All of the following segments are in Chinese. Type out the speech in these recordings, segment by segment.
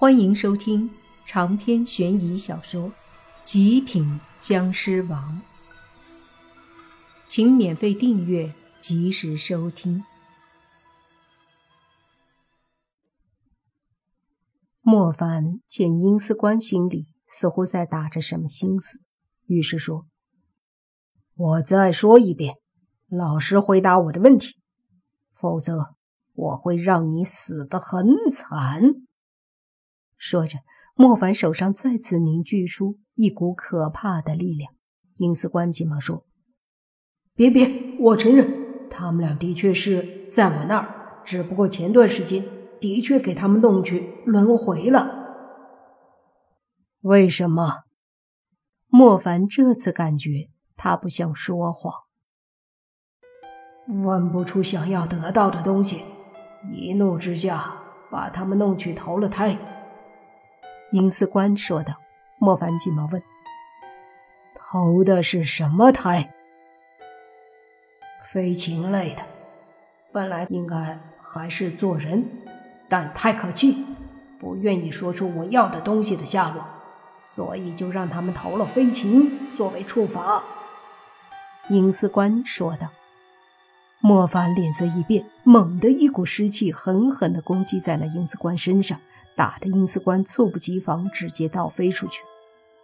欢迎收听长篇悬疑小说《极品僵尸王》，请免费订阅，及时收听。莫凡见殷思官心里似乎在打着什么心思，于是说：“我再说一遍，老实回答我的问题，否则我会让你死得很惨。”说着，莫凡手上再次凝聚出一股可怕的力量。殷思官急忙说：“别别，我承认，他们俩的确是在我那儿，只不过前段时间的确给他们弄去轮回了。”为什么？莫凡这次感觉他不像说谎。问不出想要得到的东西，一怒之下把他们弄去投了胎。殷司官说道：“莫凡急忙问：‘投的是什么胎？’飞禽类的，本来应该还是做人，但太可气，不愿意说出我要的东西的下落，所以就让他们投了飞禽作为处罚。”殷司官说道。莫凡脸色一变，猛地一股湿气狠狠地攻击在了殷司官身上。打得殷司官猝不及防，直接倒飞出去。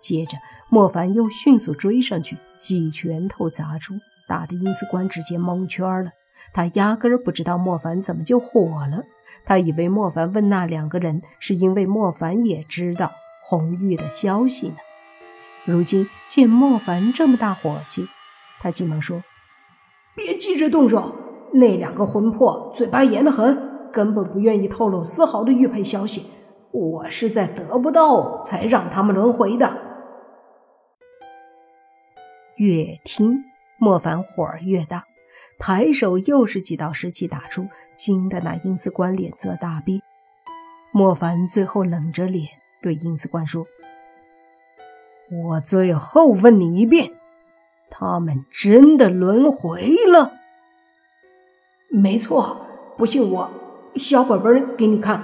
接着，莫凡又迅速追上去，几拳头砸出，打得殷司官直接蒙圈了。他压根儿不知道莫凡怎么就火了，他以为莫凡问那两个人是因为莫凡也知道红玉的消息呢。如今见莫凡这么大火气，他急忙说：“别急着动手，那两个魂魄嘴巴严得很，根本不愿意透露丝毫的玉佩消息。”我是在得不到才让他们轮回的。越听莫凡火儿越大，抬手又是几道湿气打出，惊得那阴司官脸色大变。莫凡最后冷着脸对阴司官说：“我最后问你一遍，他们真的轮回了？”“没错，不信我小本本给你看。”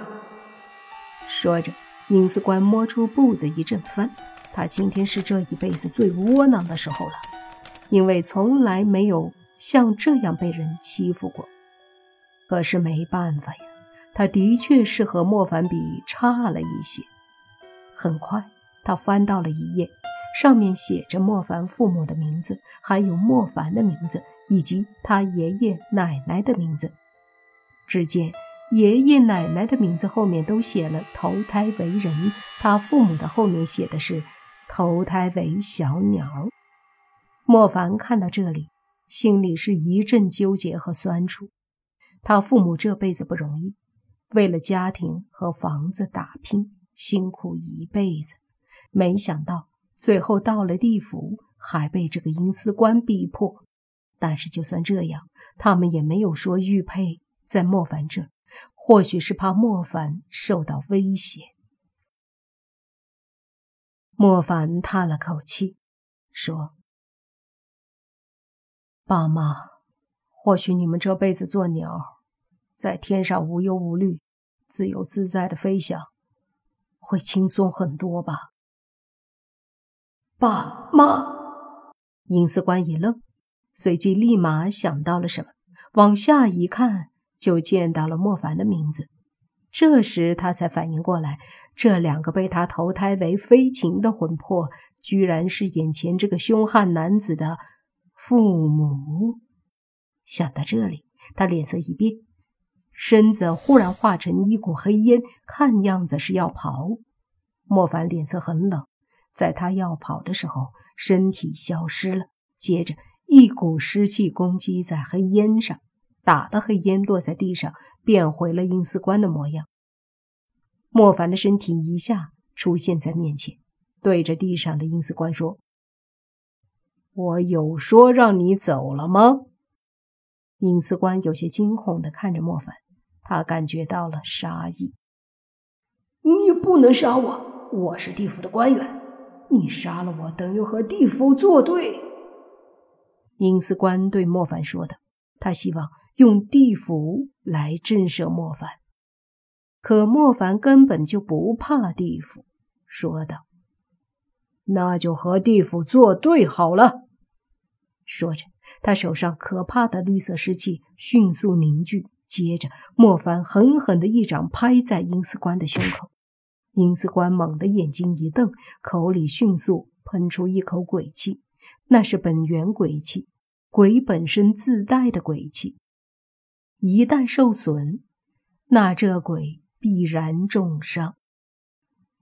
说着，影子官摸出步子一阵翻。他今天是这一辈子最窝囊的时候了，因为从来没有像这样被人欺负过。可是没办法呀，他的确是和莫凡比差了一些。很快，他翻到了一页，上面写着莫凡父母的名字，还有莫凡的名字，以及他爷爷奶奶的名字。只见。爷爷奶奶的名字后面都写了投胎为人，他父母的后面写的是投胎为小鸟。莫凡看到这里，心里是一阵纠结和酸楚。他父母这辈子不容易，为了家庭和房子打拼，辛苦一辈子，没想到最后到了地府，还被这个阴司官逼迫。但是就算这样，他们也没有说玉佩在莫凡这。或许是怕莫凡受到威胁，莫凡叹了口气，说：“爸妈，或许你们这辈子做鸟，在天上无忧无虑、自由自在的飞翔，会轻松很多吧？”爸妈，尹司官一愣，随即立马想到了什么，往下一看。就见到了莫凡的名字，这时他才反应过来，这两个被他投胎为飞禽的魂魄，居然是眼前这个凶悍男子的父母。想到这里，他脸色一变，身子忽然化成一股黑烟，看样子是要跑。莫凡脸色很冷，在他要跑的时候，身体消失了，接着一股湿气攻击在黑烟上。打的黑烟落在地上，变回了阴司官的模样。莫凡的身体一下出现在面前，对着地上的阴司官说：“我有说让你走了吗？”阴司官有些惊恐的看着莫凡，他感觉到了杀意。“你不能杀我，我是地府的官员，你杀了我等于和地府作对。”阴司官对莫凡说的，他希望。用地府来震慑莫凡。可莫凡根本就不怕地府，说道：“那就和地府作对好了。”说着，他手上可怕的绿色湿气迅速凝聚，接着莫凡狠狠的一掌拍在阴司官的胸口。阴司官猛地眼睛一瞪，口里迅速喷出一口鬼气，那是本源鬼气，鬼本身自带的鬼气，一旦受损，那这鬼。必然重伤。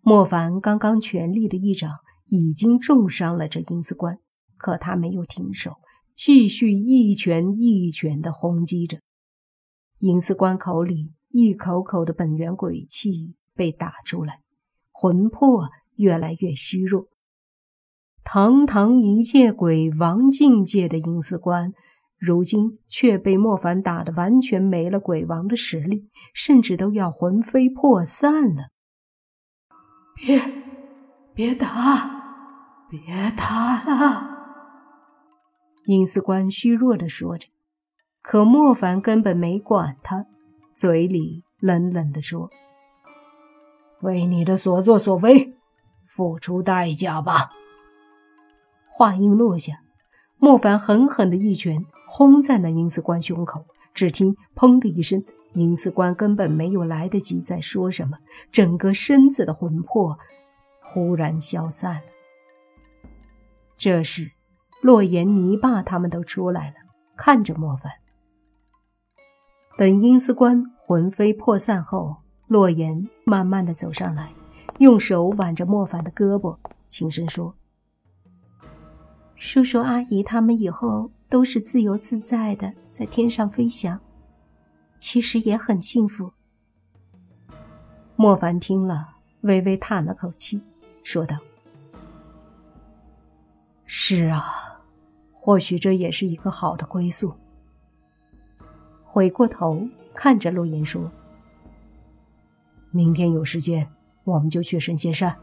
莫凡刚刚全力的一掌已经重伤了这阴司官，可他没有停手，继续一拳一拳的轰击着。阴司官口里一口口的本源鬼气被打出来，魂魄越来越虚弱。堂堂一界鬼王境界的阴司官。如今却被莫凡打得完全没了鬼王的实力，甚至都要魂飞魄散了。别，别打，别打了！阴司官虚弱的说着，可莫凡根本没管他，嘴里冷冷的说：“为你的所作所为，付出代价吧。”话音落下。莫凡狠狠的一拳轰在了阴司官胸口，只听“砰”的一声，阴司官根本没有来得及再说什么，整个身子的魂魄忽然消散了。这时，洛言、泥巴他们都出来了，看着莫凡。等阴司官魂飞魄散后，洛言慢慢的走上来，用手挽着莫凡的胳膊，轻声说。叔叔阿姨他们以后都是自由自在的，在天上飞翔，其实也很幸福。莫凡听了，微微叹了口气，说道：“是啊，或许这也是一个好的归宿。”回过头看着陆言说：“明天有时间，我们就去神仙山。”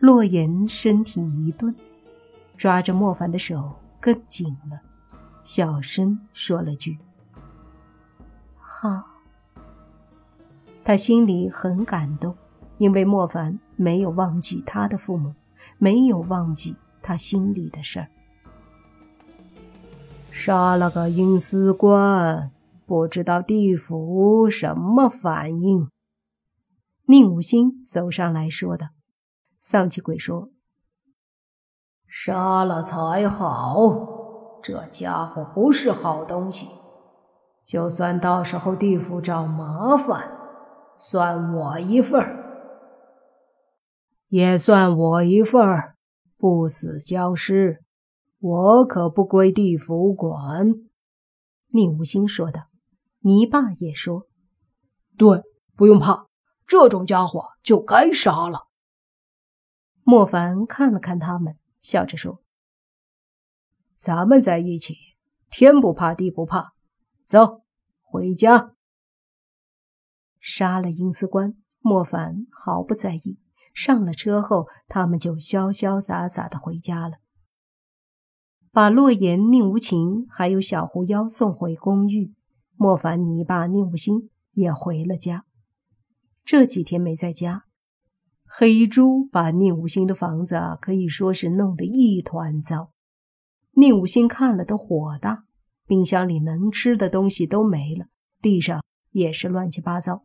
洛言身体一顿。抓着莫凡的手更紧了，小声说了句：“好。”他心里很感动，因为莫凡没有忘记他的父母，没有忘记他心里的事儿。杀了个阴司官，不知道地府什么反应？宁武星走上来说道：“丧气鬼说。”杀了才好，这家伙不是好东西。就算到时候地府找麻烦，算我一份儿，也算我一份儿。不死僵尸，我可不归地府管。宁无心说道。泥爸也说：“对，不用怕，这种家伙就该杀了。”莫凡看了看他们。笑着说：“咱们在一起，天不怕地不怕。走，回家。”杀了阴司官，莫凡毫不在意。上了车后，他们就潇潇洒洒的回家了。把洛言、宁无情还有小狐妖送回公寓，莫凡、你爸、宁无心也回了家。这几天没在家。黑猪把宁无心的房子可以说是弄得一团糟，宁无心看了都火大，冰箱里能吃的东西都没了，地上也是乱七八糟。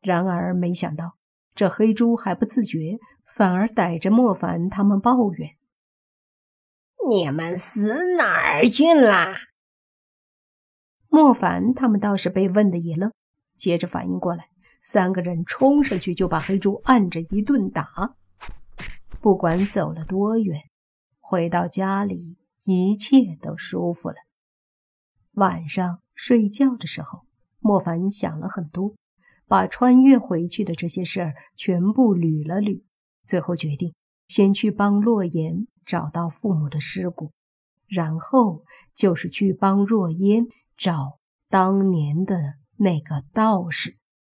然而没想到，这黑猪还不自觉，反而逮着莫凡他们抱怨：“你们死哪儿去了？”莫凡他们倒是被问的一愣，接着反应过来。三个人冲上去就把黑猪按着一顿打。不管走了多远，回到家里一切都舒服了。晚上睡觉的时候，莫凡想了很多，把穿越回去的这些事儿全部捋了捋，最后决定先去帮洛言找到父母的尸骨，然后就是去帮若烟找当年的那个道士。